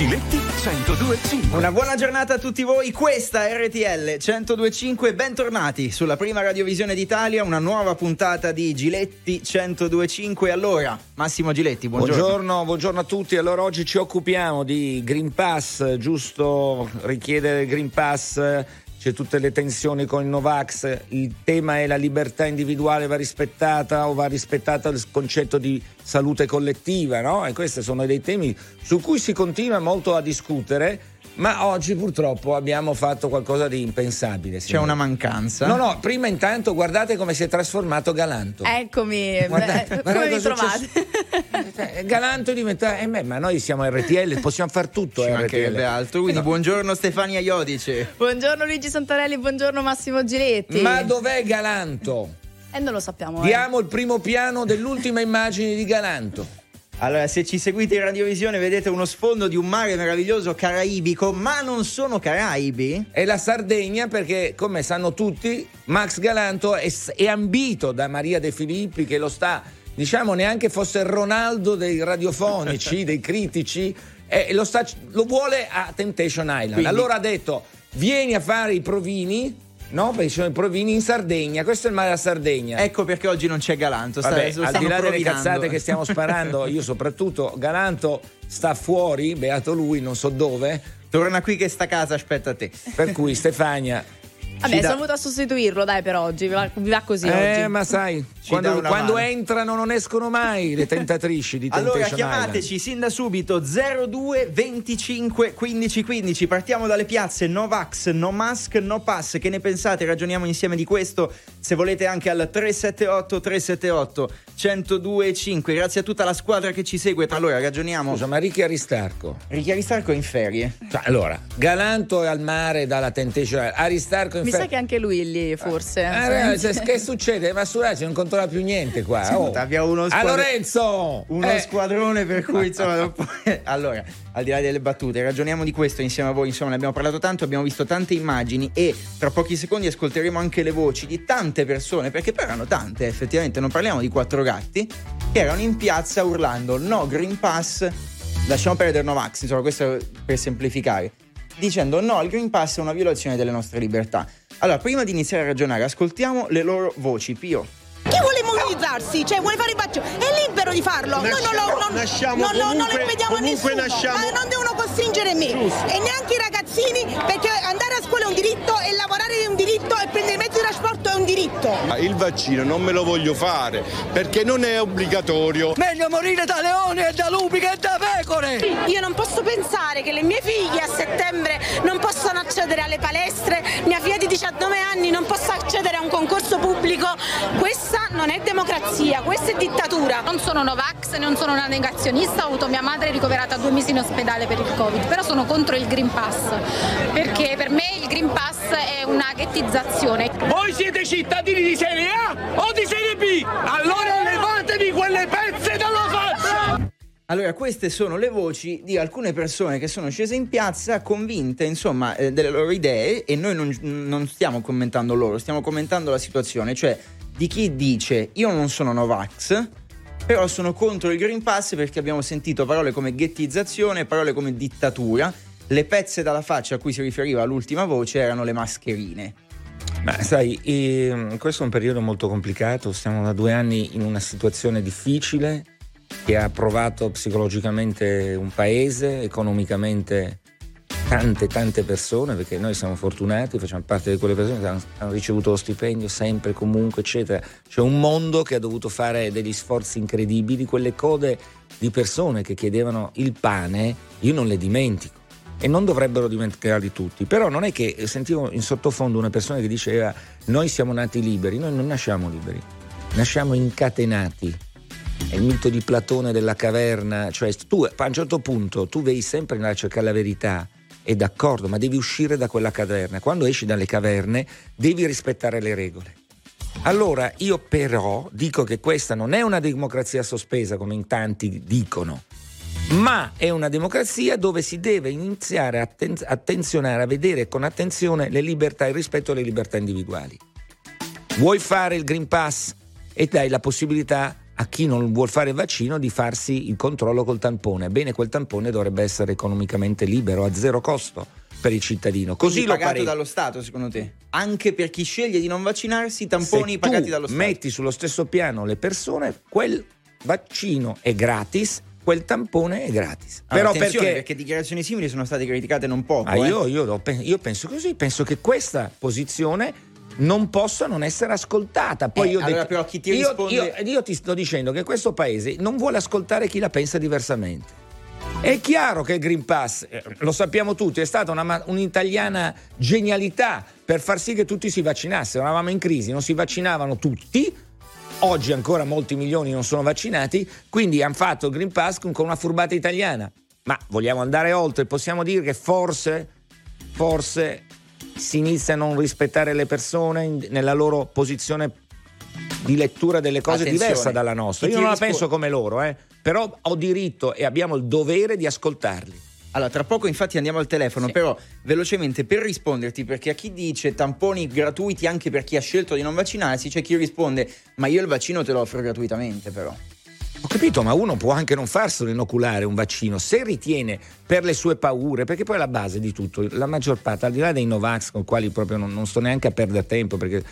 Giletti 1025. Una buona giornata a tutti voi, questa è RTL 1025, bentornati sulla prima radiovisione d'Italia, una nuova puntata di Giletti 1025. Allora, Massimo Giletti, buongiorno. Buongiorno, buongiorno a tutti. Allora oggi ci occupiamo di Green Pass, giusto richiedere il Green Pass c'è tutte le tensioni con il Novax, il tema è la libertà individuale va rispettata o va rispettato il concetto di salute collettiva, no? E questi sono dei temi su cui si continua molto a discutere ma oggi purtroppo abbiamo fatto qualcosa di impensabile. C'è una mancanza. No, no, prima intanto guardate come si è trasformato Galanto. Eccomi, guardate, beh, come vi trovate? Eh, Galanto diventa. Eh, ma noi siamo RTL, possiamo fare tutto. Ci eh, mancherebbe altro. Quindi no. buongiorno Stefania Iodice. Buongiorno Luigi Santarelli, buongiorno Massimo Giletti. Ma dov'è Galanto? E eh, non lo sappiamo. Diamo eh. il primo piano dell'ultima immagine di Galanto. Allora, se ci seguite in radiovisione, vedete uno sfondo di un mare meraviglioso caraibico, ma non sono Caraibi? È la Sardegna perché, come sanno tutti, Max Galanto è, è ambito da Maria De Filippi che lo sta, diciamo, neanche fosse il Ronaldo dei radiofonici, dei critici, e lo, sta, lo vuole a Temptation Island. Quindi... Allora ha detto, vieni a fare i provini No, perché ci sono i provini in Sardegna. Questo è il mare della Sardegna. Ecco perché oggi non c'è Galanto. Sta, Vabbè, al di là delle cazzate che stiamo sparando, io soprattutto, Galanto sta fuori, beato lui, non so dove. Torna qui che sta casa aspetta te. Per cui Stefania Vabbè, sono venuto a sostituirlo, dai, per oggi. Vi va, vi va così eh, oggi. ma sai, quando, quando entrano non escono mai le tentatrici di Allora chiamateci Island. sin da subito 02 25 15 15. Partiamo dalle piazze Novax, No Mask, No Pass. Che ne pensate? Ragioniamo insieme di questo. Se volete anche al 378 378 1025. Grazie a tutta la squadra che ci segue. Allora ragioniamo. Scusa, ma Ricchi Aristarco. Ricchi Aristarco è in ferie. Cioè, allora, Galanto è al mare dalla Temptation Aristarco in Mi sa che anche lui lì, forse. Eh, eh, che succede? Ma su non controlla più niente qua. Sì, oh. Abbiamo uno squadrone. A Lorenzo! Uno eh. squadrone per cui insomma. Dopo... allora, al di là delle battute, ragioniamo di questo insieme a voi. Insomma, ne abbiamo parlato tanto, abbiamo visto tante immagini e tra pochi secondi ascolteremo anche le voci di tante persone, perché poi erano tante, effettivamente. Non parliamo di quattro gatti che erano in piazza urlando no Green Pass. Lasciamo perdere Novax, insomma, questo per semplificare dicendo no, il Green Pass è una violazione delle nostre libertà. Allora, prima di iniziare a ragionare, ascoltiamo le loro voci. Pio. Immunizzarsi? Cioè, vuole fare il vaccino? È libero di farlo. Nasciamo, Noi non lo, non, non, lo impediamo a nessuno. Nasciamo... Ma non devono costringere me. Giusto. E neanche i ragazzini, perché andare a scuola è un diritto e lavorare è un diritto e prendere mezzi di trasporto è un diritto. Il vaccino non me lo voglio fare perché non è obbligatorio. Meglio morire da leoni e da lupi che da pecore. Io non posso pensare che le mie figlie a settembre non possano accedere alle palestre, mia figlia di 19 anni non possa accedere a un concorso pubblico. Questa non è democrazia, questa è dittatura. Non sono Novax, non sono una negazionista, ho avuto mia madre ricoverata due mesi in ospedale per il Covid, però sono contro il Green Pass, perché per me il Green Pass è una ghettizzazione. Voi siete cittadini di serie A o di serie B? Allora levatevi quelle pezze dalla faccia! Allora, queste sono le voci di alcune persone che sono scese in piazza convinte, insomma, eh, delle loro idee e noi non, non, stiamo commentando loro, stiamo commentando la situazione, cioè di chi dice io non sono Novax, però sono contro il Green Pass perché abbiamo sentito parole come ghettizzazione, parole come dittatura, le pezze dalla faccia a cui si riferiva l'ultima voce erano le mascherine. Ma sai, eh, questo è un periodo molto complicato, stiamo da due anni in una situazione difficile che ha provato psicologicamente un paese, economicamente tante tante persone, perché noi siamo fortunati, facciamo parte di quelle persone che hanno, hanno ricevuto lo stipendio sempre, comunque, eccetera. C'è un mondo che ha dovuto fare degli sforzi incredibili, quelle code di persone che chiedevano il pane, io non le dimentico e non dovrebbero dimenticarli tutti. Però non è che sentivo in sottofondo una persona che diceva noi siamo nati liberi, noi non nasciamo liberi, nasciamo incatenati. È il mito di Platone della caverna, cioè tu a un certo punto tu devi sempre a cercare la verità, è d'accordo, ma devi uscire da quella caverna. Quando esci dalle caverne devi rispettare le regole. Allora io però dico che questa non è una democrazia sospesa come in tanti dicono, ma è una democrazia dove si deve iniziare a atten- attenzionare, a vedere con attenzione le libertà e il rispetto alle libertà individuali. Vuoi fare il Green Pass e dai la possibilità a chi non vuol fare il vaccino di farsi il controllo col tampone. Ebbene, quel tampone dovrebbe essere economicamente libero, a zero costo per il cittadino. Così Quindi lo pagato pare- dallo Stato, secondo te? Anche per chi sceglie di non vaccinarsi, i tamponi Se pagati dallo Stato. metti sullo stesso piano le persone, quel vaccino è gratis, quel tampone è gratis. Allora, Però perché, perché dichiarazioni simili sono state criticate non poco. Ah, eh. io, io io penso così, penso che questa posizione non possa non essere ascoltata. Poi Eh, io, allora detto- però chi ti io- risponde- io- io ti sto dicendo che questo paese non vuole ascoltare chi la pensa diversamente. È chiaro che il Green Pass, eh, lo sappiamo tutti, è stata una un'italiana genialità per far sì che tutti si vaccinassero. Eravamo in crisi, non si vaccinavano tutti. Oggi ancora molti milioni non sono vaccinati, quindi hanno fatto il Green Pass con una furbata italiana. Ma vogliamo andare oltre? Possiamo dire che forse, forse si inizia a non rispettare le persone nella loro posizione di lettura delle cose Attenzione, diversa dalla nostra. Io non la penso come loro, eh. però ho diritto e abbiamo il dovere di ascoltarli. Allora, tra poco infatti andiamo al telefono, Sì. però velocemente per risponderti, perché a chi dice tamponi gratuiti anche per chi ha scelto di non vaccinarsi, c'è chi risponde ma io il vaccino te lo offro gratuitamente però. Capito, ma uno può anche non farselo inoculare un vaccino se ritiene per le sue paure, perché poi è la base di tutto. La maggior parte, al di là dei Novax, con i quali proprio non, non sto neanche a perdere tempo, perché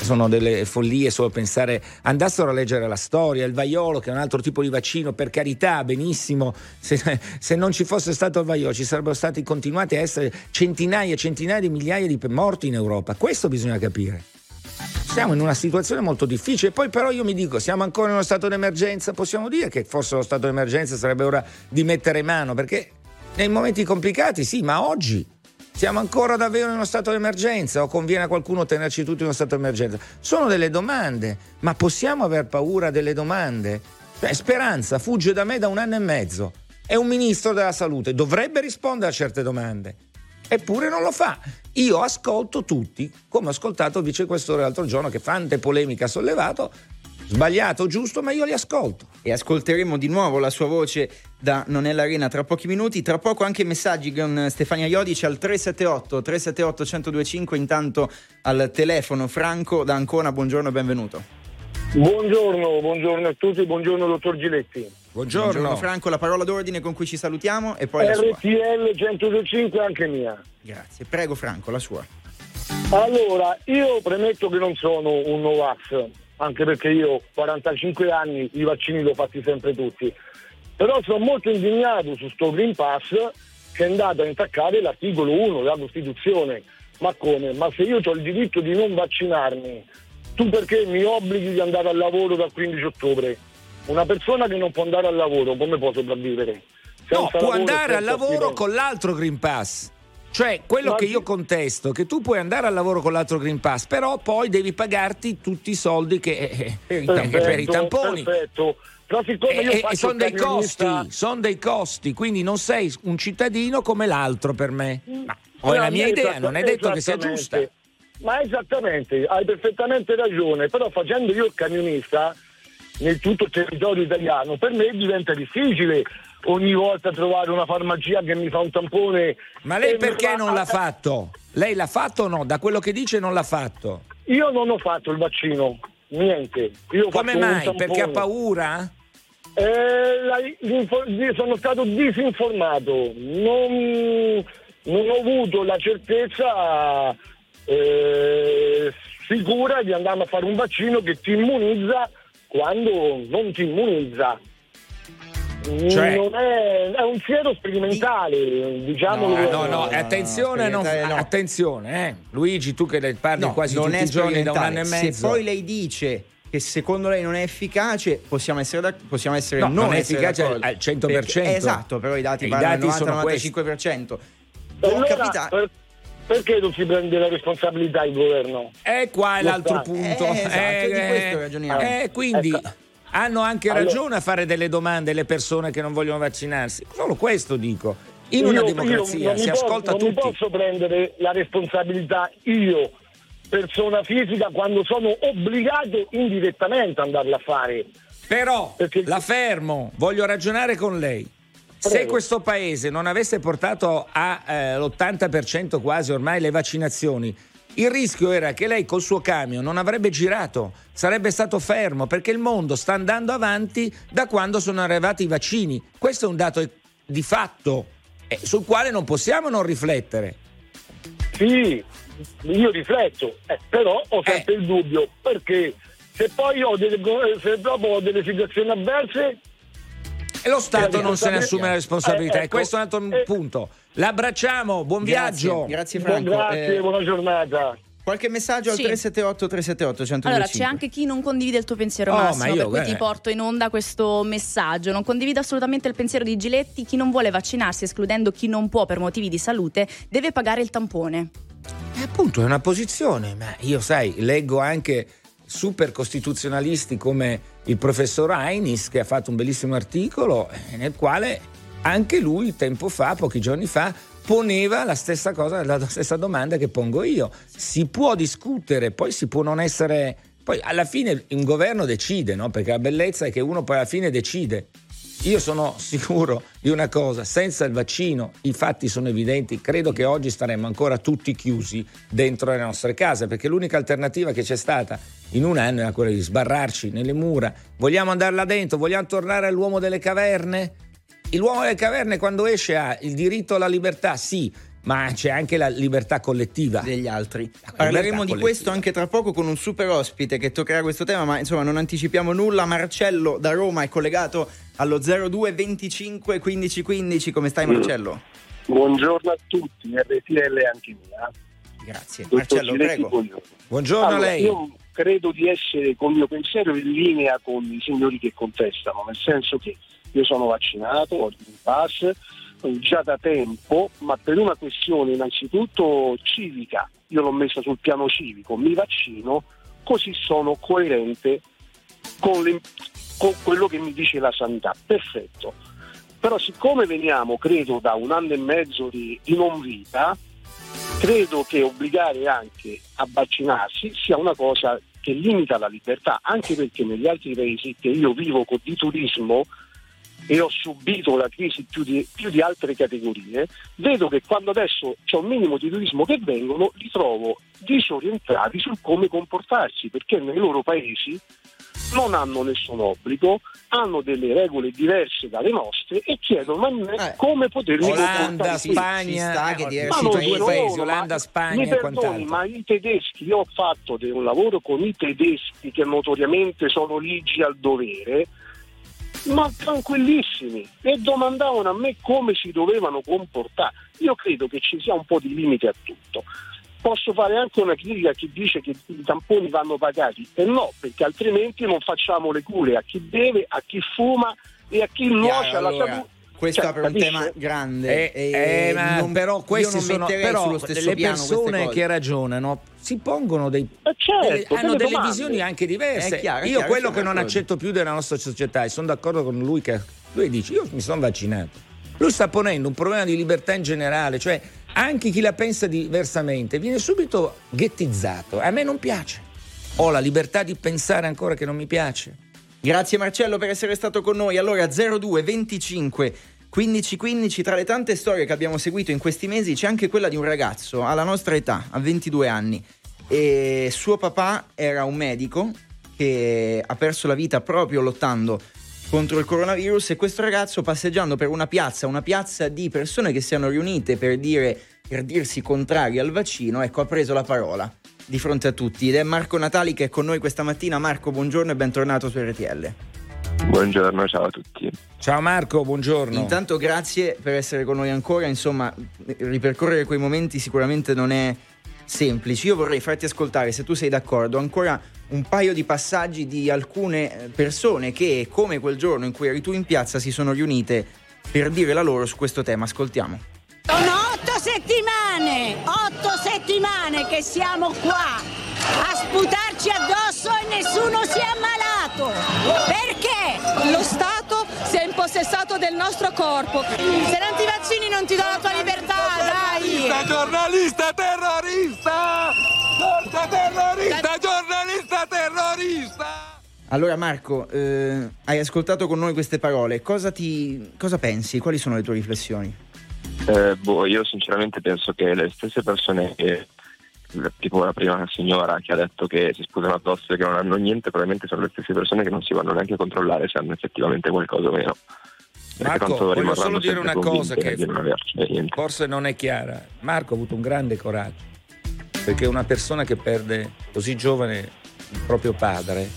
sono delle follie solo pensare andassero a leggere la storia, il vaiolo che è un altro tipo di vaccino, per carità, benissimo, se, se non ci fosse stato il vaiolo ci sarebbero stati continuati a essere centinaia e centinaia di migliaia di morti in Europa, questo bisogna capire. Siamo in una situazione molto difficile, poi però io mi dico, siamo ancora in uno stato d'emergenza, possiamo dire che forse lo stato d'emergenza sarebbe ora di mettere mano, perché nei momenti complicati sì, ma oggi siamo ancora davvero in uno stato d'emergenza o conviene a qualcuno tenerci tutti in uno stato d'emergenza? Sono delle domande, ma possiamo aver paura delle domande? Cioè, Speranza fugge da me da un anno e mezzo, è un ministro della salute, dovrebbe rispondere a certe domande. Eppure non lo fa. Io ascolto tutti, come ho ascoltato il vicequestore l'altro giorno che tante polemiche ha sollevato, sbagliato giusto, ma io li ascolto. E ascolteremo di nuovo la sua voce da Non è l'Arena tra pochi minuti, tra poco anche messaggi con Stefania Iodici al 378 378 1025, intanto al telefono Franco da Ancona, buongiorno e benvenuto. Buongiorno, buongiorno a tutti, buongiorno dottor Giletti. Buongiorno. Franco, la parola d'ordine con cui ci salutiamo e poi. RTL 125 anche mia. Grazie, prego Franco, la sua. Allora, io premetto che non sono un Novax, anche perché io ho 45 anni, i vaccini li ho fatti sempre tutti. Però sono molto indignato su sto Green Pass che è andato a intaccare l'articolo 1 della Costituzione. Ma come? Ma se io ho il diritto di non vaccinarmi, tu perché mi obblighi di andare al lavoro dal 15 ottobre? Una persona che non può andare al lavoro, come può sopravvivere? No, Senza può lavoro e andare al lavoro con l'altro Green Pass. Cioè, quello Ma che io contesto è che tu puoi andare al lavoro con l'altro Green Pass, però poi devi pagarti tutti i soldi che, eh, eh, Perfetto, per i tamponi. Perfetto. Però siccome io E, sono dei costi, sono dei costi, quindi non sei un cittadino come l'altro per me. Ma è No, la mia idea, non è detto che sia giusta. Ma esattamente, hai perfettamente ragione, però facendo io il camionista nel tutto il territorio italiano, per me diventa difficile ogni volta trovare una farmacia che mi fa un tampone. Ma lei perché fa- non l'ha fatto? Lei l'ha fatto o no? Da quello che dice non l'ha fatto. Io non ho fatto il vaccino, niente. Io Come mai? Perché ha paura? Eh, la- sono stato disinformato, non, non ho avuto la certezza eh, sicura di andare a fare un vaccino che ti immunizza quando non ti immunizza. Cioè- Non è, è un siero sperimentale, diciamo. No, no, no, attenzione, sperimentale no. attenzione, eh. Luigi, tu che ne parli No, quasi non tutti è i giorni da un anno e mezzo. Se poi lei dice che secondo lei non è efficace, possiamo essere, da- possiamo essere No, non, non è efficace d'accordo. al 100%. Perché- esatto, però i dati I parlano dati del sono 90-95%. Può Allora, capitare. per- perché non si prende la responsabilità il governo? E qua è Lo l'altro sa. punto. Eh, esatto, di questo ragioniamo. eh, quindi Ecco. hanno anche Allora- ragione a fare delle domande le persone che non vogliono vaccinarsi. Solo questo dico. In una Io- io democrazia non mi si posso- ascolta non tutti. mi posso prendere la responsabilità io, persona fisica, quando sono obbligato indirettamente ad andarla a fare. Però Perché- la fermo, voglio ragionare con lei. Se questo paese non avesse portato all'80% quasi ormai le vaccinazioni, Il rischio era che lei col suo camion non avrebbe girato, sarebbe stato fermo perché il mondo sta andando avanti da quando sono arrivati i vaccini. Questo è un dato di fatto eh, sul quale non possiamo non riflettere. Sì, io rifletto, eh, però ho sempre il dubbio perché se poi ho delle, se dopo ho delle situazioni avverse e lo Stato Eh, non se ne assume la responsabilità. eh, E ecco, questo è un altro eh, punto. L'abbracciamo, buon Grazie, viaggio. Grazie buon- Franco. grazie, Eh, buona giornata. qualche messaggio al Sì. 378 378 125. Allora, c'è anche chi non condivide il tuo pensiero, Oh, Massimo, ma io, per cui guarda. ti porto in onda questo messaggio. Non condivido assolutamente il pensiero di Giletti. Chi non vuole vaccinarsi, escludendo chi non può per motivi di salute, deve pagare il tampone. E appunto è una posizione, ma io sai, leggo anche super costituzionalisti come il professor Ainis che ha fatto un bellissimo articolo eh, nel quale anche lui tempo fa, pochi giorni fa, poneva la stessa cosa, la stessa domanda che pongo io. Si può discutere, poi si può non essere... Poi alla fine un governo decide, no? Perché la bellezza è che uno poi alla fine decide. Io sono sicuro di una cosa, senza il vaccino i fatti sono evidenti, credo che oggi staremmo ancora tutti chiusi dentro le nostre case, perché l'unica alternativa che c'è stata in un anno era quella di sbarrarci nelle mura. Vogliamo andare là dentro? Vogliamo tornare all'uomo delle caverne? L'uomo delle caverne quando esce ha il diritto alla libertà, sì, ma c'è anche la libertà collettiva. degli altri. Parleremo di questo anche tra poco con un super ospite che toccherà questo tema, ma insomma non anticipiamo nulla. Marcello da Roma è collegato allo 02 25 15 15. Come stai Marcello? Buongiorno a tutti, RTL anche mia. Grazie. Dottor Marcello, Giletti, prego. buongiorno. Buongiorno a Allora, lei. Io credo di essere con il mio pensiero in linea con i signori che contestano, nel senso che io sono vaccinato, ho il Pass già da tempo, ma per una questione innanzitutto civica, io l'ho messa sul piano civico, mi vaccino, così sono coerente con, le- con quello che mi dice la sanità. Perfetto. Però siccome veniamo, credo, da un anno e mezzo di, di non vita, credo che obbligare anche a vaccinarsi sia una cosa che limita la libertà, anche perché negli altri paesi che io vivo di turismo e ho subito la crisi più di, più di altre categorie, vedo che quando adesso c'è un minimo di turismo che vengono, li trovo disorientati sul come comportarsi, perché nei loro paesi non hanno nessun obbligo, hanno delle regole diverse dalle nostre e chiedono a me Eh, come potermi Olanda, Spagna, sta che eh, diversi paesi, ma- Olanda, Spagna mi perdoni, ma i tedeschi, io ho fatto de- un lavoro con i tedeschi che notoriamente sono ligi al dovere, ma tranquillissimi e domandavano a me come si dovevano comportare. Io credo che ci sia un po' di limite a tutto. Posso fare anche una critica a chi dice che i tamponi vanno pagati e no, perché altrimenti non facciamo le cure a chi beve, a chi fuma e a chi nuoce alla allora, salute. Questo Cioè, apre un capisce? tema grande. Eh, eh, ma non- però questi non sono però sullo stesso le persone che ragionano si pongono dei Eh, certo, hanno delle delle domande. visioni anche diverse. È chiaro, è io chiaro, quello che non accetto più della nostra società e sono d'accordo con lui che lui dice io mi sono vaccinato. Lui sta ponendo un problema di libertà in generale, cioè anche chi la pensa diversamente viene subito ghettizzato. A me non piace. Ho la libertà di pensare ancora che non mi piace. Grazie Marcello per essere stato con noi. Allora 02 25 15 15 tra le tante storie che abbiamo seguito in questi mesi c'è anche quella di un ragazzo alla nostra età, a 22 anni. E suo papà era un medico che ha perso la vita proprio lottando contro il coronavirus e questo ragazzo passeggiando per una piazza, una piazza di persone che si erano riunite per, dire, per dirsi contrari al vaccino, ecco ha preso la parola di fronte a tutti ed è Marco Natali che è con noi questa mattina. Marco, buongiorno e bentornato su RTL. Buongiorno, ciao a tutti. Ciao Marco, buongiorno. Intanto grazie per essere con noi ancora, insomma, ripercorrere quei momenti sicuramente non è semplice. Io vorrei farti ascoltare, se tu sei d'accordo, ancora un paio di passaggi di alcune persone che, come quel giorno in cui eri tu in piazza, si sono riunite per dire la loro su questo tema. Ascoltiamo. Sono otto settimane, otto settimane che siamo qua a sputarci addosso e nessuno si è ammalato. Perché? Lo Stato si è impossessato del nostro corpo. Se non ti vaccini non ti do la tua libertà, dai! Giornalista terrorista! Giornalista terrorista! Giornalista terrorista! Allora Marco, eh, hai ascoltato con noi queste parole, cosa, ti, cosa pensi? Quali sono le tue riflessioni? Eh, boh, io sinceramente penso che le stesse persone che tipo la prima signora che ha detto che si sputano addosso e che non hanno niente, probabilmente sono le stesse persone che non si vanno neanche a controllare se hanno effettivamente qualcosa o meno. Marco, voglio solo dire una cosa che non forse non è chiara. Marco ha avuto un grande coraggio, perché una persona che perde così giovane il proprio padre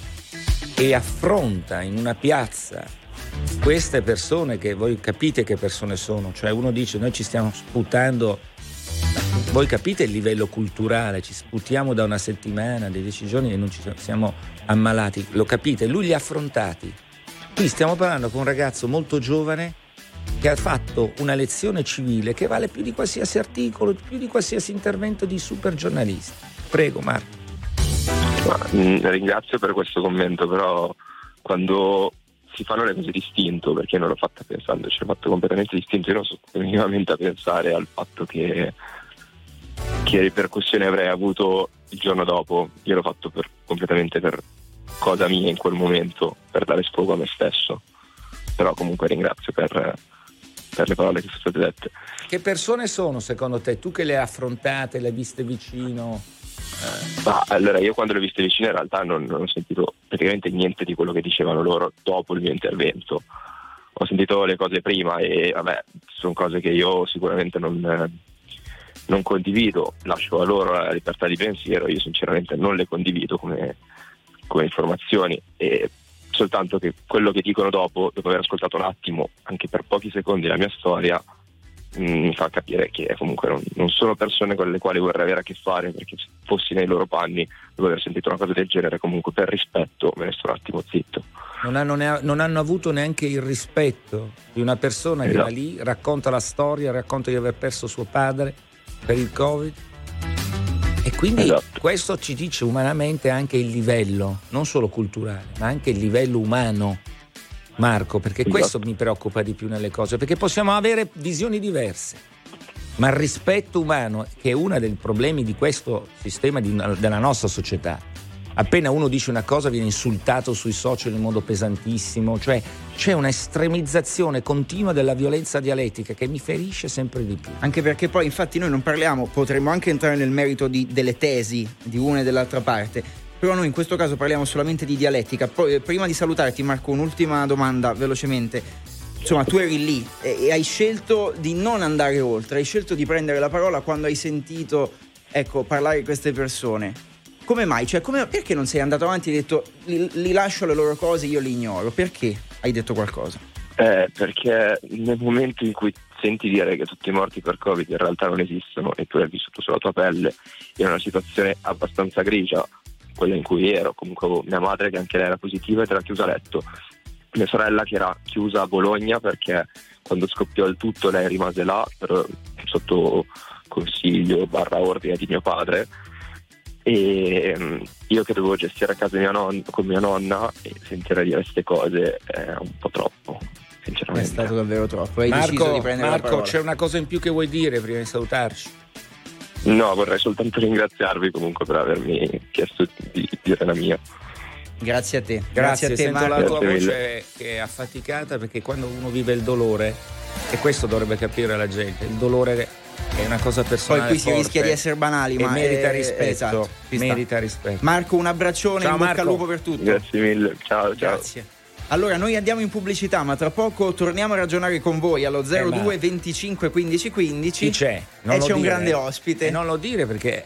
e affronta in una piazza queste persone che voi capite che persone sono, cioè uno dice noi ci stiamo sputando, voi capite il livello culturale, ci sputiamo da una settimana, dei dieci giorni e non ci siamo, ammalati, lo capite? Lui li ha affrontati. Qui stiamo parlando con un ragazzo molto giovane che ha fatto una lezione civile che vale più di qualsiasi articolo, più di qualsiasi intervento di super giornalisti. Prego Marco. Ma, mh, ringrazio per questo commento, però quando si fanno le cose distinto, perché non l'ho fatta pensando, ci ho fatto completamente distinto, io non sto minimamente a pensare al fatto che, che ripercussioni avrei avuto il giorno dopo, io l'ho fatto per, completamente per cosa mia in quel momento, per dare sfogo a me stesso, però comunque ringrazio per, per le parole che sono state dette. Che persone sono secondo te? Tu che le hai affrontate, le hai viste vicino? Ma allora io quando le ho viste vicine in realtà non, non ho sentito praticamente niente di quello che dicevano loro dopo il mio intervento. Ho sentito le cose prima e vabbè, sono cose che io sicuramente non, eh, non condivido, lascio a loro la libertà di pensiero, io sinceramente non le condivido come, come informazioni e soltanto che quello che dicono dopo, dopo aver ascoltato un attimo, anche per pochi secondi la mia storia, mh, mi fa capire che comunque non, non sono persone con le quali vorrei avere a che fare perché se fossi nei loro panni dopo aver sentito una cosa del genere comunque per rispetto me ne sto un attimo zitto Non hanno, ne- non hanno avuto neanche il rispetto di una persona che Esatto. va lì, racconta la storia, racconta di aver perso suo padre per il Covid. E quindi Esatto. questo ci dice umanamente anche il livello, non solo culturale, ma anche il livello umano. Marco, perché Esatto. questo mi preoccupa di più nelle cose, perché possiamo avere visioni diverse, ma il rispetto umano, che è uno dei problemi di questo sistema di della nostra società, appena uno dice una cosa viene insultato sui social in modo pesantissimo, cioè c'è una estremizzazione continua della violenza dialettica che mi ferisce sempre di più. Anche perché poi infatti noi non parliamo, potremmo anche entrare nel merito di- delle tesi di una e dell'altra parte, però noi in questo caso parliamo solamente di dialettica. Poi, eh, prima di salutarti Marco, un'ultima domanda velocemente. Insomma, tu eri lì e, e hai scelto di non andare oltre, hai scelto di prendere la parola quando hai sentito ecco, parlare queste persone. Come mai? Cioè, come- perché non sei andato avanti e hai detto li, li lascio le loro cose, io li ignoro? Perché hai detto qualcosa? Eh, perché nel momento in cui senti dire che tutti i morti per Covid in realtà non esistono e tu l'hai vissuto sulla tua pelle in una situazione abbastanza grigia, quella in cui ero, comunque mia madre che anche lei era positiva ed era chiusa a letto, mia sorella che era chiusa a Bologna perché quando scoppiò il tutto lei rimase là però sotto consiglio barra ordine di mio padre e mm, io che dovevo gestire a casa mia non- con mia nonna e sentire dire queste cose è un po' troppo È sinceramente stato davvero troppo. Hai Marco, Marco, c'è una cosa in più che vuoi dire prima di salutarci? no vorrei soltanto ringraziarvi comunque per avermi chiesto di dire la mia Grazie a te. Grazie, a te, sento Marco. la tua Grazie mille. voce che è affaticata perché quando uno vive il dolore, e questo dovrebbe capire la gente, il dolore è una cosa Poi personale. qui si forte rischia di essere banali, e ma merita eh, rispetto. esatto, merita rispetto. Marco, un abbraccione, Ciao, in bocca Marco. al lupo per tutto. grazie mille ciao ciao Grazie. Allora, noi andiamo in pubblicità, ma tra poco torniamo a ragionare con voi allo 02 ma- 25 15 15. Chi c'è? e lo c'è un dire, grande eh. ospite. E non lo dire perché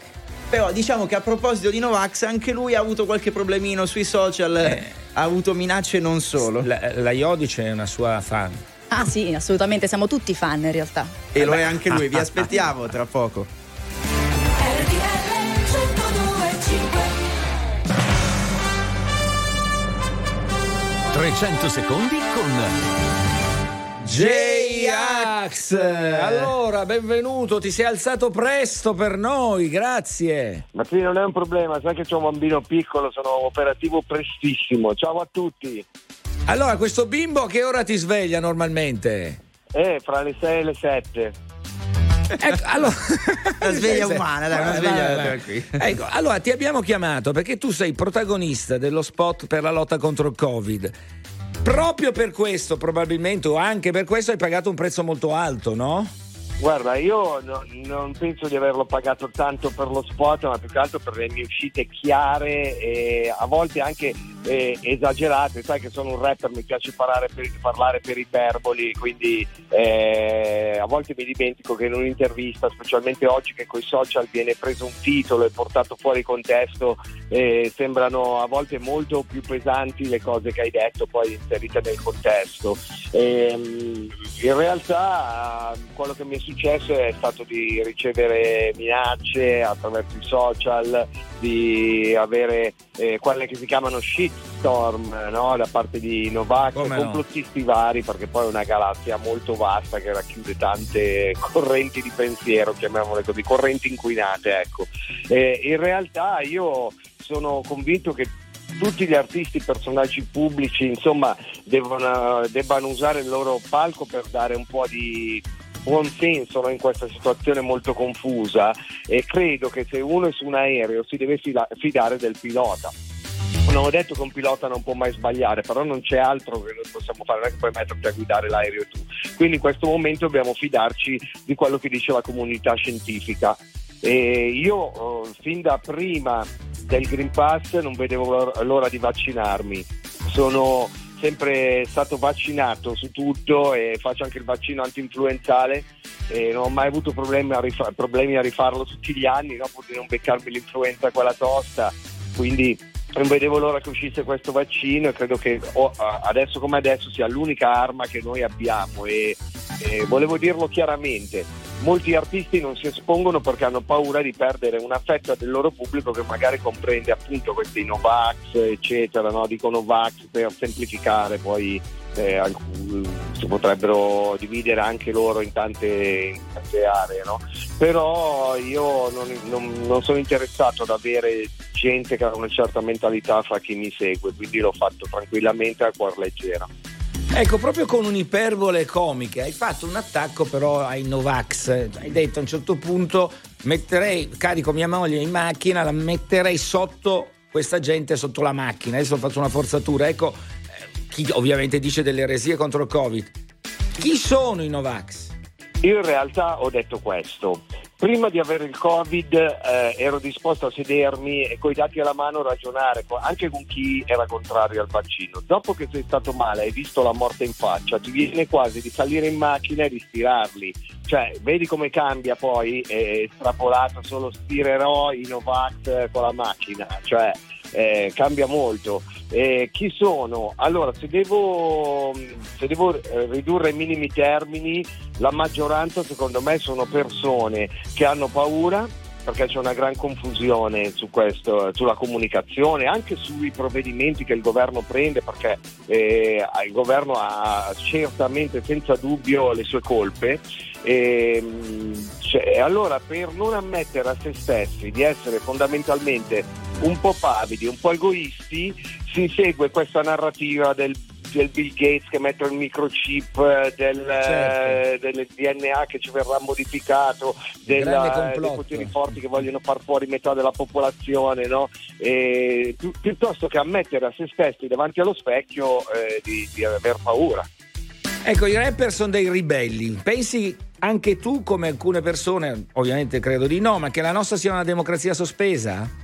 Però diciamo che a proposito di Novax, anche lui ha avuto qualche problemino sui social, Eh. ha avuto minacce non solo. la, la Iodice è una sua fan. Ah sì, assolutamente, siamo tutti fan in realtà. E lo è anche lui, vi aspettiamo tra poco. RTL 1025 300 secondi con J-Ax! Allora, benvenuto, ti sei alzato presto per noi, grazie. Ma qui non è un problema, sai che c'è un bambino piccolo, sono operativo prestissimo. Ciao a tutti. Allora, questo bimbo a che ora ti sveglia normalmente? Eh, fra le 6 e le 7. Ecco, allora... Una sveglia umana, dai, una sveglia tranquilla. Ecco, allora ti abbiamo chiamato perché tu sei protagonista dello spot per la lotta contro il Covid. Proprio per questo, probabilmente, o anche per questo, hai pagato un prezzo molto alto, no? Guarda, io no- non penso di averlo pagato tanto per lo spot, ma più che altro per le mie uscite chiare e a volte anche eh, esagerate. Sai che sono un rapper, mi piace parlare per, parlare per iperboli, quindi eh, a volte mi dimentico che in un'intervista, specialmente oggi che con i social viene preso un titolo e portato fuori contesto, eh, sembrano a volte molto più pesanti le cose che hai detto poi inserite nel contesto. Ehm, in realtà quello che mi è successo è stato di ricevere minacce attraverso i social, di avere eh, quelle che si chiamano shitstorm no? da parte di Novak, Come no? complottisti vari, perché poi è una galassia molto vasta che racchiude tante correnti di pensiero, chiamiamole così, correnti inquinate. Ecco. Eh, in realtà io sono convinto che tutti gli artisti, personaggi pubblici, insomma, devono, debbano usare il loro palco per dare un po' di buon senso no, in questa situazione molto confusa e credo che se uno è su un aereo si deve fila- fidare del pilota. Non ho detto che un pilota non può mai sbagliare, però non c'è altro che noi possiamo fare, non è che puoi metterti a guidare l'aereo tu. Quindi in questo momento dobbiamo fidarci di quello che dice la comunità scientifica. E io eh, fin da prima del Green Pass non vedevo l'or- l'ora di vaccinarmi. Sono sempre stato vaccinato su tutto e faccio anche il vaccino anti-influenzale e non ho mai avuto problemi a, rifa- problemi a rifarlo tutti gli anni, no? pur di non beccarmi l'influenza quella tosta. Quindi non vedevo l'ora che uscisse questo vaccino e credo che oh, adesso come adesso sia l'unica arma che noi abbiamo e, e volevo dirlo chiaramente. Molti artisti non si espongono perché hanno paura di perdere una fetta del loro pubblico che magari comprende appunto questi Novax, eccetera, no? dico Novax per semplificare, poi eh, alcun- si potrebbero dividere anche loro in tante, in tante aree, no? però io non, non- non sono interessato ad avere gente che ha una certa mentalità fra chi mi segue, quindi l'ho fatto tranquillamente a cuor leggero. Ecco, proprio con un'iperbole comica hai fatto un attacco però ai Novax. Hai detto a un certo punto metterei, carico mia moglie in macchina, la metterei sotto questa gente sotto la macchina. Adesso ho fatto una forzatura. Ecco, eh, chi ovviamente dice delle eresie contro il Covid. Chi sono i Novax? Io in realtà ho detto questo. Prima di avere il Covid eh, ero disposto a sedermi e coi dati alla mano ragionare anche con chi era contrario al vaccino. Dopo che sei stato male hai visto la morte in faccia, ti viene quasi di salire in macchina e di stirarli. Cioè, vedi come cambia poi, eh, estrapolato solo stirerò i Novax eh, con la macchina. Cioè, eh, cambia molto. Eh, chi sono? Allora, se devo, se devo eh, ridurre ai minimi termini, la maggioranza secondo me sono persone che hanno paura perché c'è una gran confusione su questo, sulla comunicazione, anche sui provvedimenti che il governo prende, perché eh, il governo ha certamente senza dubbio le sue colpe. E, cioè, allora per non ammettere a se stessi di essere fondamentalmente un po' pavidi, un po' egoisti, si segue questa narrativa del, del Bill Gates che mette il microchip, eh, del, eh, del DNA che ci verrà modificato, del, Grande eh, dei poteri forti che vogliono far fuori metà della popolazione, no? E pi- piuttosto che ammettere a se stessi davanti allo specchio eh, di, di aver paura. Ecco, i rapper sono dei ribelli. Pensi anche tu, come alcune persone, ovviamente credo di no, ma che la nostra sia una democrazia sospesa?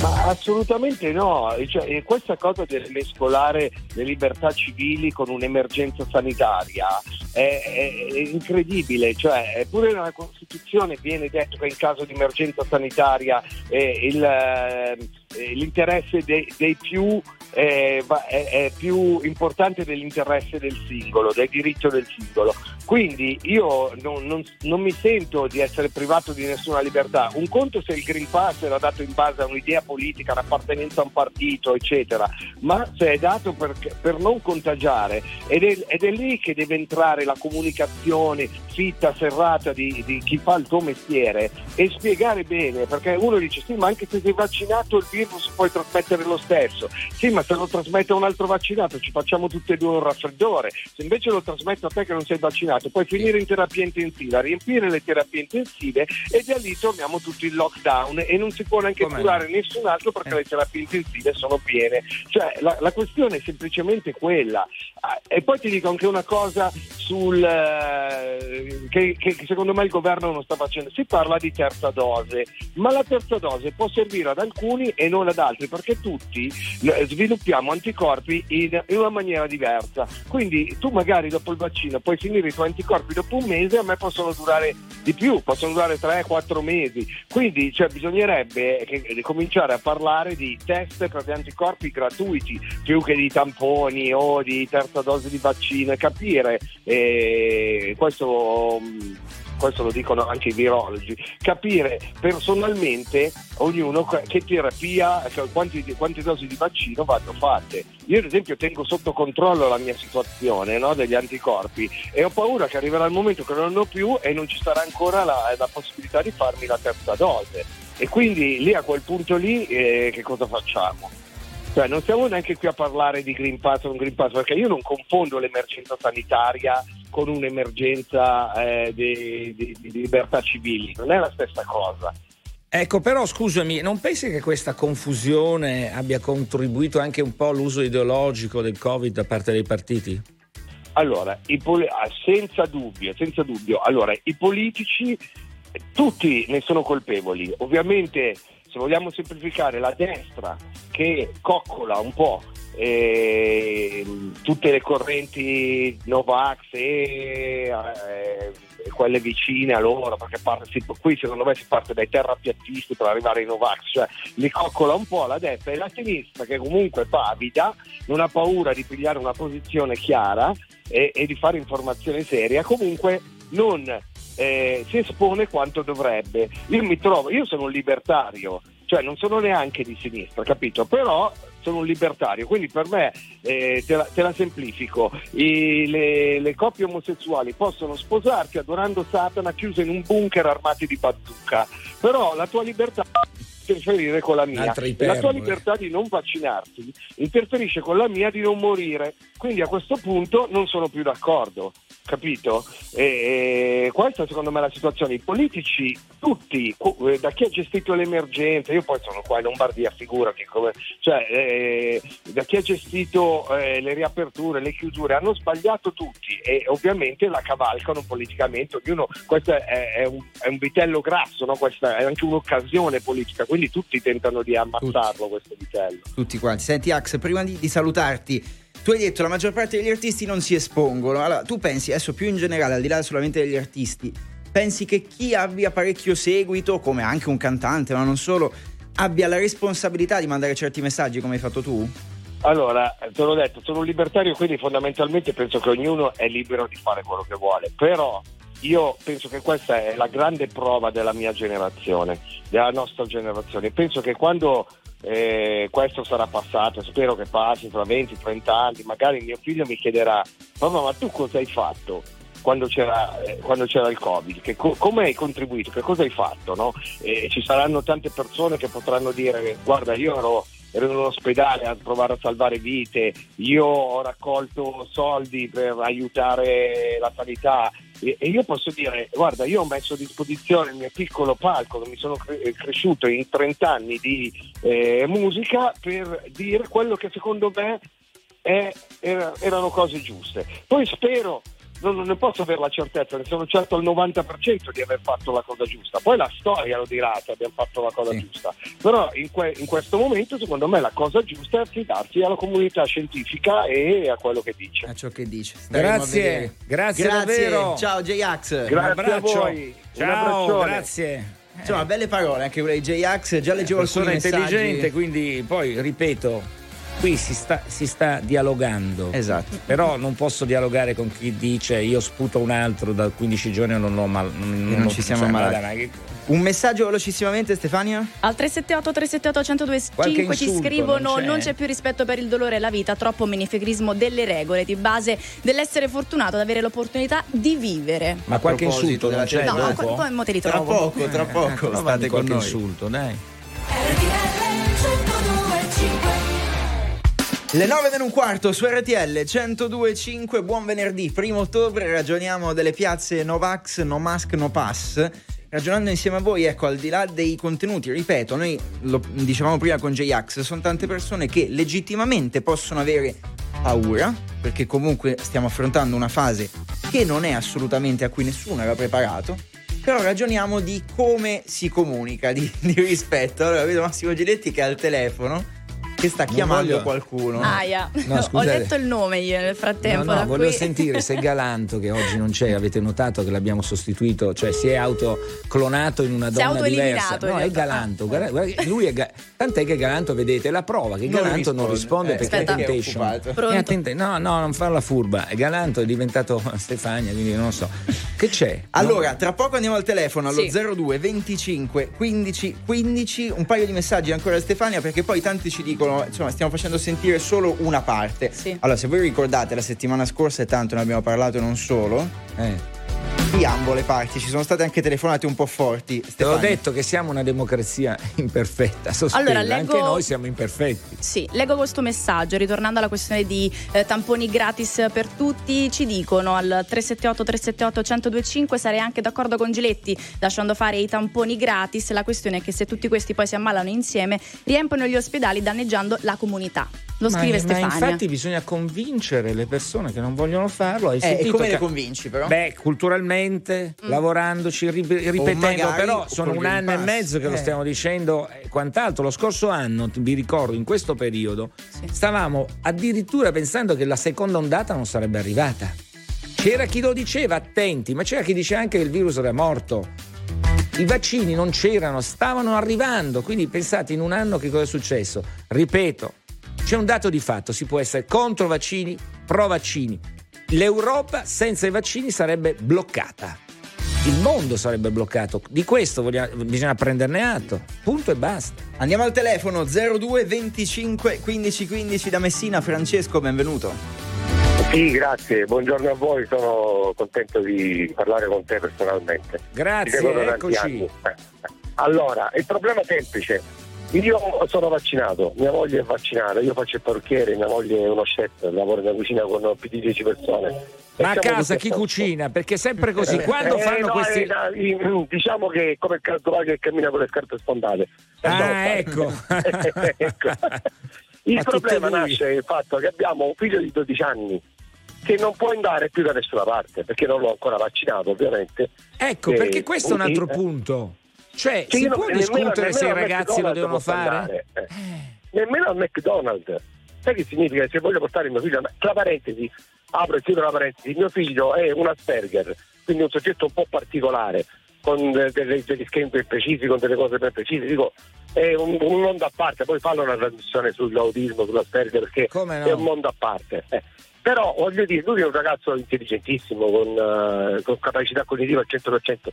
Ma assolutamente no, cioè, questa cosa del mescolare le libertà civili con un'emergenza sanitaria è, è- è incredibile, cioè eppure nella Costituzione viene detto che in caso di emergenza sanitaria eh, il, eh, l'interesse dei, dei più va- è, è più importante dell'interesse del singolo, del diritto del singolo. Quindi io non, non- non mi sento di essere privato di nessuna libertà. Un conto se il Green Pass era dato in base a un'idea politica, un'appartenenza a un partito, eccetera, ma se è dato per, per non contagiare ed è, ed è lì che deve entrare la comunicazione fitta, serrata di, di chi fa il tuo mestiere e spiegare bene, perché uno dice sì, ma anche se sei vaccinato il virus puoi trasmettere lo stesso. Sì, ma se lo trasmette a un altro vaccinato ci facciamo tutte e due un raffreddore. Se invece lo trasmetto a te che non sei vaccinato, puoi finire in terapia intensiva, riempire le terapie intensive e da lì torniamo tutti in lockdown e non si può neanche Com'è? curare nessun altro perché le terapie intensive sono piene. Cioè la, la questione è semplicemente quella. Ah, E poi ti dico anche una cosa sul eh, che, che secondo me il governo non sta facendo. Si parla di terza dose, ma la terza dose può servire ad alcuni e non ad altri, perché tutti eh, sviluppiamo anticorpi in, in una maniera diversa. Quindi tu magari dopo il vaccino puoi finire i tuoi anticorpi dopo un mese, a me possono durare di più, possono durare 3-4 mesi. Quindi cioè, bisognerebbe che- cominciare a parlare di test per gli anticorpi gratuiti più che di tamponi o di terza dose di vaccino e capire, eh, questo, mh, questo lo dicono anche i virologi, capire personalmente ognuno che terapia, quanti, quante dosi di vaccino vanno fatte. Io ad esempio tengo sotto controllo la mia situazione no, degli anticorpi e ho paura che arriverà il momento che non ne ho più e non ci sarà ancora la, la possibilità di farmi la terza dose. E quindi lì a quel punto lì eh, che cosa facciamo? Cioè, non siamo neanche qui a parlare di Green Pass o non Green Pass, perché io non confondo l'emergenza sanitaria con un'emergenza eh, di, di- di libertà civili, non è la stessa cosa. Ecco, però scusami, non pensi che questa confusione abbia contribuito anche un po' all'uso ideologico del Covid da parte dei partiti? Allora, i poli- ah, senza dubbio, senza dubbio. Allora, i politici, tutti ne sono colpevoli. Ovviamente, se vogliamo semplificare, la destra che coccola un po' eh, tutte le correnti Novax e eh, quelle vicine a loro, perché parte- si- qui secondo me si parte dai terrapiattisti per arrivare ai Novax, cioè li coccola un po' la destra e la sinistra che comunque pavida, non ha paura di pigliare una posizione chiara e, e di fare informazione seria, comunque non eh, si espone quanto dovrebbe. Io mi trovo, io sono un libertario, cioè non sono neanche di sinistra, capito? Però sono un libertario, quindi per me, eh, te, la, te la semplifico, I- le, le coppie omosessuali possono sposarsi adorando Satana chiuse in un bunker armati di bazooka, però la tua libertà interferire con la mia. La tua libertà di non vaccinarti interferisce con la mia di non morire. Quindi a questo punto non sono più d'accordo capito? E, e questa secondo me è la situazione. I politici tutti eh, da chi ha gestito l'emergenza io poi sono qua in Lombardia figurati come cioè eh, da chi ha gestito eh, le riaperture le chiusure hanno sbagliato tutti e ovviamente la cavalcano politicamente. Ognuno questo è, è un, è un vitello grasso no? questa è anche un'occasione politica. Quindi tutti tentano di ammazzarlo questo vitello Tutti quanti. Senti, Ax, prima di, di salutarti, tu hai detto la maggior parte degli artisti non si espongono. Allora, tu pensi, adesso più in generale, al di là solamente degli artisti, pensi che chi abbia parecchio seguito, come anche un cantante, ma non solo, abbia la responsabilità di mandare certi messaggi come hai fatto tu? Allora, te l'ho detto, sono un libertario, quindi fondamentalmente penso che ognuno è libero di fare quello che vuole, però io penso che questa è la grande prova della mia generazione, della nostra generazione. Penso che quando eh, questo sarà passato, spero che passi tra 20-30 anni, magari mio figlio mi chiederà, mamma ma tu cosa hai fatto? Quando c'era, eh, quando c'era il Covid, che co- come hai contribuito, che cosa hai fatto? no? E ci saranno tante persone che potranno dire guarda io ero ero in un ospedale a provare a salvare vite, io ho raccolto soldi per aiutare la sanità e, e io posso dire, guarda, io ho messo a disposizione il mio piccolo palco, mi sono cre- cresciuto in 30 anni di eh, musica per dire quello che secondo me è- era- erano cose giuste. Poi spero, non, non ne posso avere la certezza, ne sono certo al 90% di aver fatto la cosa giusta. Poi la storia lo dirà se abbiamo fatto la cosa giusta. Però in, que- in questo momento secondo me la cosa giusta è affidarsi alla comunità scientifica e a quello che dice. A ciò che dice. Grazie, grazie, Grazie. davvero. Ciao J-Ax. Un Grazie a abbraccio. voi. Un Ciao, abbraccione. grazie. Insomma, belle parole anche quelle di J-Ax. Già leggevo persona messaggi. intelligente, quindi poi ripeto, qui si sta, si sta dialogando. Esatto. Però non posso dialogare con chi dice io sputo un altro da 15 giorni e non ho mal, non, non ho- ci siamo cioè, ammalati. guarda, ma che- Un messaggio velocissimamente, Stefania? Al 378 378 Qualche 1025 ci scrivono non c'è? non c'è più rispetto per il dolore e la vita, troppo menefregrismo delle regole di base dell'essere fortunato ad avere l'opportunità di vivere. Ma qualche insulto non della c'è No, dopo? poi- mo te li Tra trovo. poco, tra poco. Eh, State con qualche noi. insulto, dai. Le 9 meno un quarto su RTL 102.5, buon venerdì, primo ottobre, ragioniamo delle piazze Novax, No Mask, No Pass. Ragionando insieme a voi, ecco, al di là dei contenuti, ripeto, noi lo dicevamo prima con J-Ax, sono tante persone che legittimamente possono avere paura, perché comunque stiamo affrontando una fase che non è assolutamente a cui nessuno era preparato. Però ragioniamo di come si comunica, di, di rispetto. Allora vedo Massimo Giletti che è al telefono che sta chiamando voglio- qualcuno. Aia, No, ho letto il nome io nel frattempo. No, no, da volevo qui. sentire se Galanto, che oggi non c'è, avete notato che l'abbiamo sostituito, cioè si è autoclonato in una Si è donna diversa. No, è. Galanto. guarda- guarda lui è Ga- tant'è che Galanto, vedete, la prova che Non Galanto non risponde. risponde Eh, perché aspetta. è temptation. È? È attenta- no, no, non farla furba. Galanto è diventato Stefania, quindi non so. Che c'è? Allora, tra poco andiamo al telefono allo Sì. 02 25 15 15, un paio di messaggi ancora a Stefania perché poi tanti ci dicono, insomma, stiamo facendo sentire solo una parte. Sì. Allora, se voi ricordate la settimana scorsa e tanto ne abbiamo parlato e non solo, Eh. Di ambo le parti ci sono state anche telefonate un po' forti. Te l'ho detto che siamo una democrazia imperfetta, sospesa. Allora, leggo- Anche noi siamo imperfetti. Sì, leggo questo messaggio, ritornando alla questione di eh, tamponi gratis per tutti, ci dicono al 378 378 1025 sarei anche d'accordo con Giletti lasciando fare i tamponi gratis, la questione è che se tutti questi poi si ammalano insieme riempiono gli ospedali danneggiando la comunità. Lo Ma- scrive ma, Stefania. infatti bisogna convincere le persone che non vogliono farlo. Hai Eh, e sentito come le che- convinci però? Beh, culturalmente, Mm. lavorandoci, ri- ripetendo, magari però sono un anno e Pass. mezzo che lo Eh. stiamo dicendo e quant'altro. Lo scorso anno, vi ricordo, in questo periodo, stavamo addirittura pensando che la seconda ondata non sarebbe arrivata. C'era chi lo diceva, attenti, ma c'era chi diceva anche che il virus era morto. I vaccini non c'erano, stavano arrivando, quindi pensate in un anno che cosa è successo. Ripeto, c'è un dato di fatto, si può essere contro vaccini, pro vaccini. L'Europa senza i vaccini sarebbe bloccata. Il mondo sarebbe bloccato. Di questo vogliamo- bisogna prenderne atto. Punto e basta. Andiamo al telefono 02 25 15 15 da Messina, Francesco, benvenuto. Sì, grazie, buongiorno a voi, sono contento di parlare con te personalmente. Grazie, eccoci. anni. Allora, il problema è semplice. Io sono vaccinato, mia moglie è vaccinata, io faccio il parrucchiere, mia moglie è uno chef, lavora in cucina con più di 10 persone. E Ma a casa chi posto. cucina? Perché è sempre così. Eh, Quando eh, fanno no, questi. eh, diciamo che è come il cartovale che cammina con le scarpe spontate. Ah, ecco. Ecco. Il tutte problema nasce dal fatto che abbiamo un figlio di 12 anni che non può andare più da nessuna parte perché non l'ho ancora vaccinato ovviamente. Ecco, Eh, perché questo è un altro eh, punto. Cioè, si io può non- nemmeno- discutere se i nemmeno al ragazzi lo devono fare? andare, eh. Nemmeno al McDonald's. Sai che significa? Se voglio portare mio figlio, tra parentesi, apro e chiudo la parentesi, mio figlio è un Asperger, quindi un soggetto un po' particolare, con de- delle- degli schemi ben precisi, con delle cose ben precise. Dico, è un, un mondo a parte, poi fanno una trasmissione sull'autismo, sull'Asperger, perché no? è un mondo a parte. eh. Però voglio dire, lui è un ragazzo intelligentissimo, con, eh, con capacità cognitiva al 100%,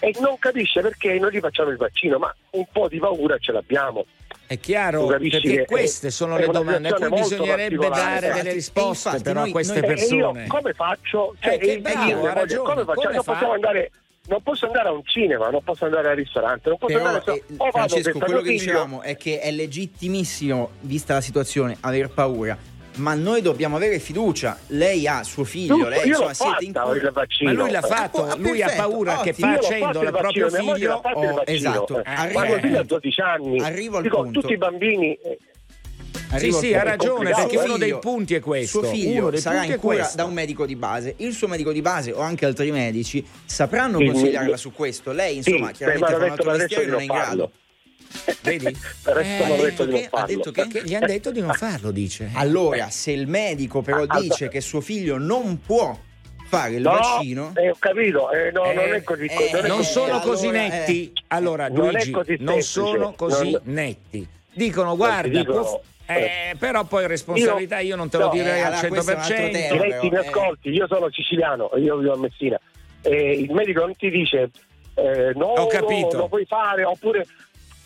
e non capisce perché noi gli facciamo il vaccino, ma un po' di paura ce l'abbiamo. È chiaro, perché che queste è- sono è le domande a cui bisognerebbe dare delle risposte infatti però a noi- queste noi- E persone. io come faccio? Cioè, Eh, che e- e bravo, io, ragione, come faccio? come non fa? possiamo andare. Non posso andare a un cinema, non posso andare al ristorante, non posso Però, andare eh, o vado Francesco, quello che figlio- dicevamo è che è legittimissimo, vista la situazione, aver paura. Ma noi dobbiamo avere fiducia. Lei ha suo figlio, Io- lei insomma l'ho siete in fatta cura. Ma lui l'ha fatto, Ah, lui ha paura che Io l'ho facendo il proprio vaccino, figlio. Oh, esatto. Eh, mio figlio ha 12 anni. Arrivo al Dico, punto. tutti i bambini eh, Sì, sì, ha ragione, perché eh. uno dei punti è questo. Suo figlio sarà in cura da un medico di base. Il suo medico di base o anche altri medici sapranno Sì, consigliarla mi- su questo. Lei, Sì, insomma, beh, chiaramente fa un altro mestiere non è in grado. Vedi? Per Eh, ha detto di non che? Ha farlo. detto che? Che gli hanno detto di non farlo, dice. Allora, se il medico però Ah, dice ah, che suo figlio non può fare il No, vaccino, eh, ho capito, eh, no, Eh, non è così. eh, non è non così. sono allora, così eh, netti. Allora, non Luigi, così non sono così Non- netti. Dicono, guarda, dicono- può- eh, però poi responsabilità io, non te lo no, direi eh, al allora questo è un altro 100%. tema. Diretti, mi eh. ascolti, io sono siciliano, io vivo a Messina. E il medico non ti dice eh, no, Ho capito. no, lo puoi fare, oppure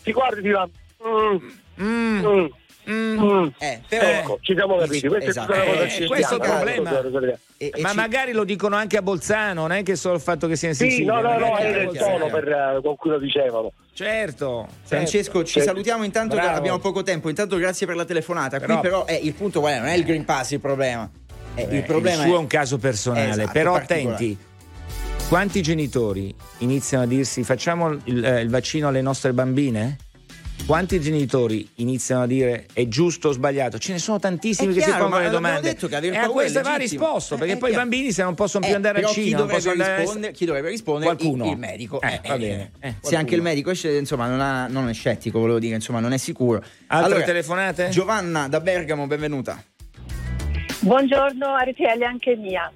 ti guardi e ti va. mm, Mm, mm, mm. mm. eh, però Ecco, ci siamo capiti. Questa Esatto. è tutta cosa Eh, questo è il problema. e- e Ma ci- magari lo dicono anche a Bolzano, non è che solo il fatto che sia in Sì, Sicilia. no, no, no, magari era il tono per, eh, con cui lo dicevano. Certo. Francesco, ci Sì. salutiamo intanto, che Bravo. abbiamo poco tempo. Intanto grazie per la telefonata. Qui Però- però è il punto, guarda, non è il Green Pass il problema. Eh, Eh, il problema suo è è un caso personale, Esatto, però attenti. Quanti genitori iniziano a dirsi facciamo il, eh, il vaccino alle nostre bambine? Quanti genitori iniziano a dire è giusto o sbagliato? Ce ne sono tantissimi È che si chiaro, pongono ma le domande. detto che e a paura è queste va risposto, perché Eh, poi i bambini se non possono più Eh, andare al chi cinema, non dovrebbe, andare rispondere, chi dovrebbe rispondere? Qualcuno. Il, il medico. Eh, va bene. Eh, se anche il medico esce, insomma, non, ha- non è scettico, volevo dire, insomma, non è sicuro. Altre telefonate? Giovanna da Bergamo, benvenuta. Buongiorno a RTL anche mia.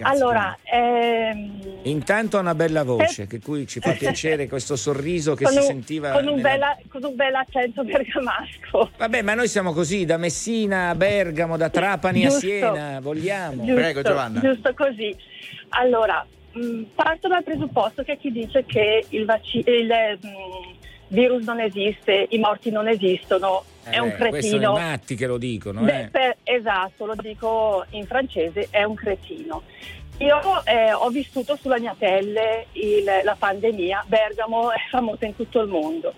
Allora, ehm, Intanto ha una bella voce, che cui ci fa piacere questo sorriso che con, si un, sentiva. con, un nella- bella- con un bel accento bergamasco. Vabbè, ma noi siamo così, da Messina a Bergamo, da Trapani Giusto. a Siena, vogliamo. Giusto, Giusto così. Allora, mh, parto dal presupposto che chi dice che il, mh, virus non esiste, i morti non esistono, è un Eh, Questi sono cretino. i matti che lo dicono, Beh, eh. per- esatto, lo dico in francese, è un cretino. Io eh, ho vissuto sulla mia pelle il- la pandemia, Bergamo è famosa in tutto il mondo.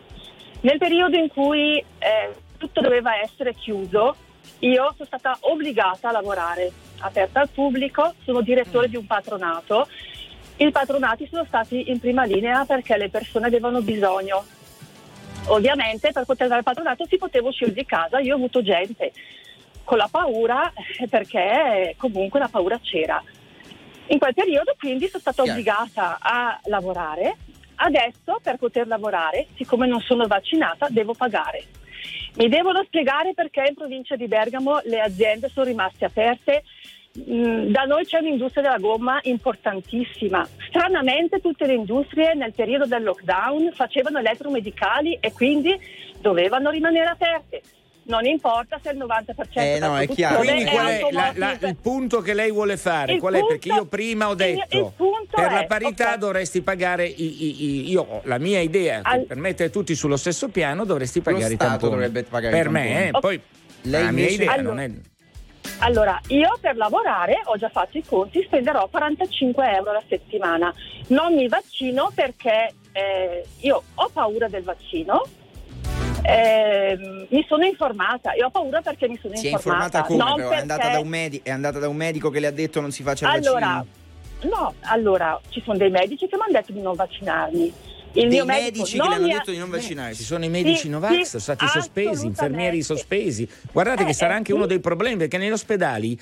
Nel periodo in cui eh, tutto doveva essere chiuso, io sono stata obbligata a lavorare, aperta al pubblico, sono direttore di un patronato. I patronati sono stati in prima linea perché le persone avevano bisogno Ovviamente per poter andare al patronato si poteva uscire di casa, io ho avuto gente con la paura perché comunque la paura c'era. In quel periodo quindi sono stata obbligata a lavorare, adesso per poter lavorare, siccome non sono vaccinata, devo pagare. Mi devono spiegare perché in provincia di Bergamo le aziende sono rimaste aperte. Mm, Da noi c'è un'industria della gomma importantissima. Stranamente tutte le industrie nel periodo del lockdown facevano elettromedicali e quindi dovevano rimanere aperte. Non importa se il 90% Eh, della no, è chiaro. Quindi qual è la- la- il punto che lei vuole fare? Il Qual è? Perché punto- io prima ho il- detto il punto per la è, parità ok. dovresti pagare i, i- i- io ho la mia idea che Al- per mettere tutti sullo stesso piano dovresti Lo pagare i Stato tamponi. dovrebbe pagare i per me, tamponi. eh, poi Lei la mia idea Allora- non è Allora, io per lavorare ho già fatto i conti, spenderò 45 euro alla settimana. Non mi vaccino perché eh, io ho paura del vaccino. ehm, mi sono informata e ho paura perché mi sono Si è informata. informata come però? È andata, perché- da un medi- è andata da un medico che le ha detto non si faccia il Allora, vaccino? no, allora ci sono dei medici che mi hanno detto di non vaccinarmi. Il Dei medici che le hanno ha- detto di non vaccinarsi. Ci sono i medici Sì, Novax, sì, sono stati sospesi, infermieri sospesi. Guardate Eh, che sarà eh, anche sì. uno dei problemi perché negli ospedali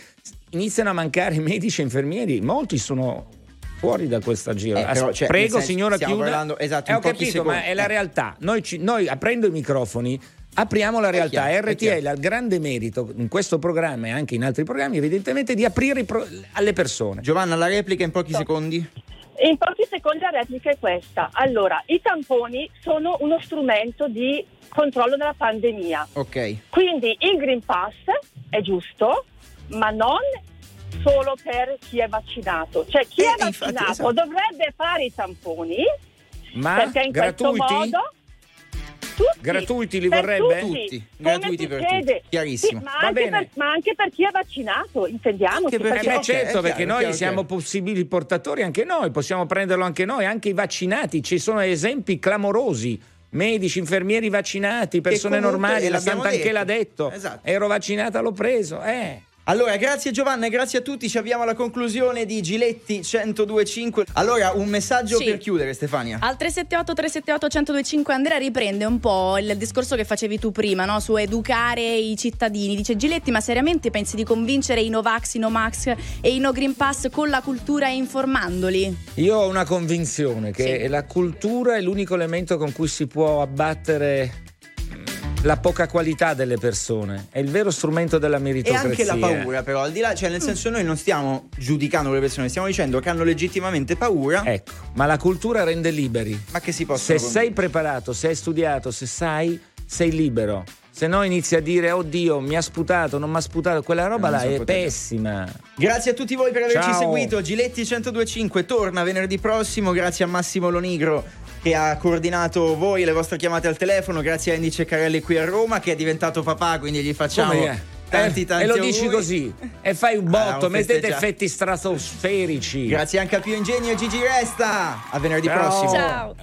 iniziano a mancare medici e infermieri, molti sono fuori da questa gira. Eh, però, cioè, Prego senso, signora chiuda. parlando- esatto, Eh, ho capito, secondi. ma è la Eh. realtà. Noi, ci- noi aprendo i microfoni Apriamo la realtà. chiaro, RTL ha il grande merito in questo programma e anche in altri programmi, evidentemente, di aprire pro- alle persone. Giovanna, la replica in pochi secondi. In pochi secondi la replica è questa. Allora, i tamponi sono uno strumento di controllo della pandemia. Ok. Quindi il Green Pass è giusto, ma non solo per chi è vaccinato. Cioè chi è infatti, vaccinato esatto. dovrebbe fare i tamponi Ma perché in gratuiti? questo modo tutti, Gratuiti li per vorrebbe? Tutti, Tutti, gratuiti per succede. tutti, chiarissimo. Sì, ma, Va anche bene. per, ma anche per chi è vaccinato, intendiamoci. Eh beh, ok, certo, è perché chiaro, noi chiaro, siamo possibili portatori anche noi, possiamo prenderlo anche noi, anche i vaccinati. Ci sono esempi clamorosi. Medici, infermieri vaccinati, persone normali, la Santanché detto. l'ha detto. Esatto. Ero vaccinata, l'ho preso. Eh. Allora, grazie Giovanna e grazie a tutti. Ci avviamo alla conclusione di Giletti 1025. Allora, un messaggio Sì. per chiudere, Stefania. Al 378 378 1025 Andrea riprende un po' il discorso che facevi tu prima, no? su educare i cittadini. Dice Giletti, ma seriamente pensi di convincere i Novax, i Nomax e i No Green Pass con la cultura e informandoli? Io ho una convinzione che la cultura è l'unico elemento con cui si può abbattere la poca qualità delle persone. È il vero strumento della E meritocrazia. anche la paura, però, al di là, cioè, nel senso, noi non stiamo giudicando le persone, stiamo dicendo che hanno legittimamente paura. Ecco, ma la cultura rende liberi. Ma che si possono Se sei preparato, se hai studiato, se sai, sei libero. Se no inizi a dire, oddio, mi ha sputato, non mi ha sputato, quella roba là è pessima. Grazie a tutti voi per averci Ciao. seguito. Giletti 1025 torna venerdì prossimo. Grazie a Massimo Lonigro che ha coordinato voi e le vostre chiamate al telefono. Grazie a Andy Ceccarelli qui a Roma che è diventato papà, quindi gli facciamo è? tanti Eh, tanti e lo dici auguri. così e fai un Ah, botto, un mettete effetti stratosferici. Grazie anche a Pio Ingegno e Gigi Resta. A venerdì Ciao. prossimo. Ciao.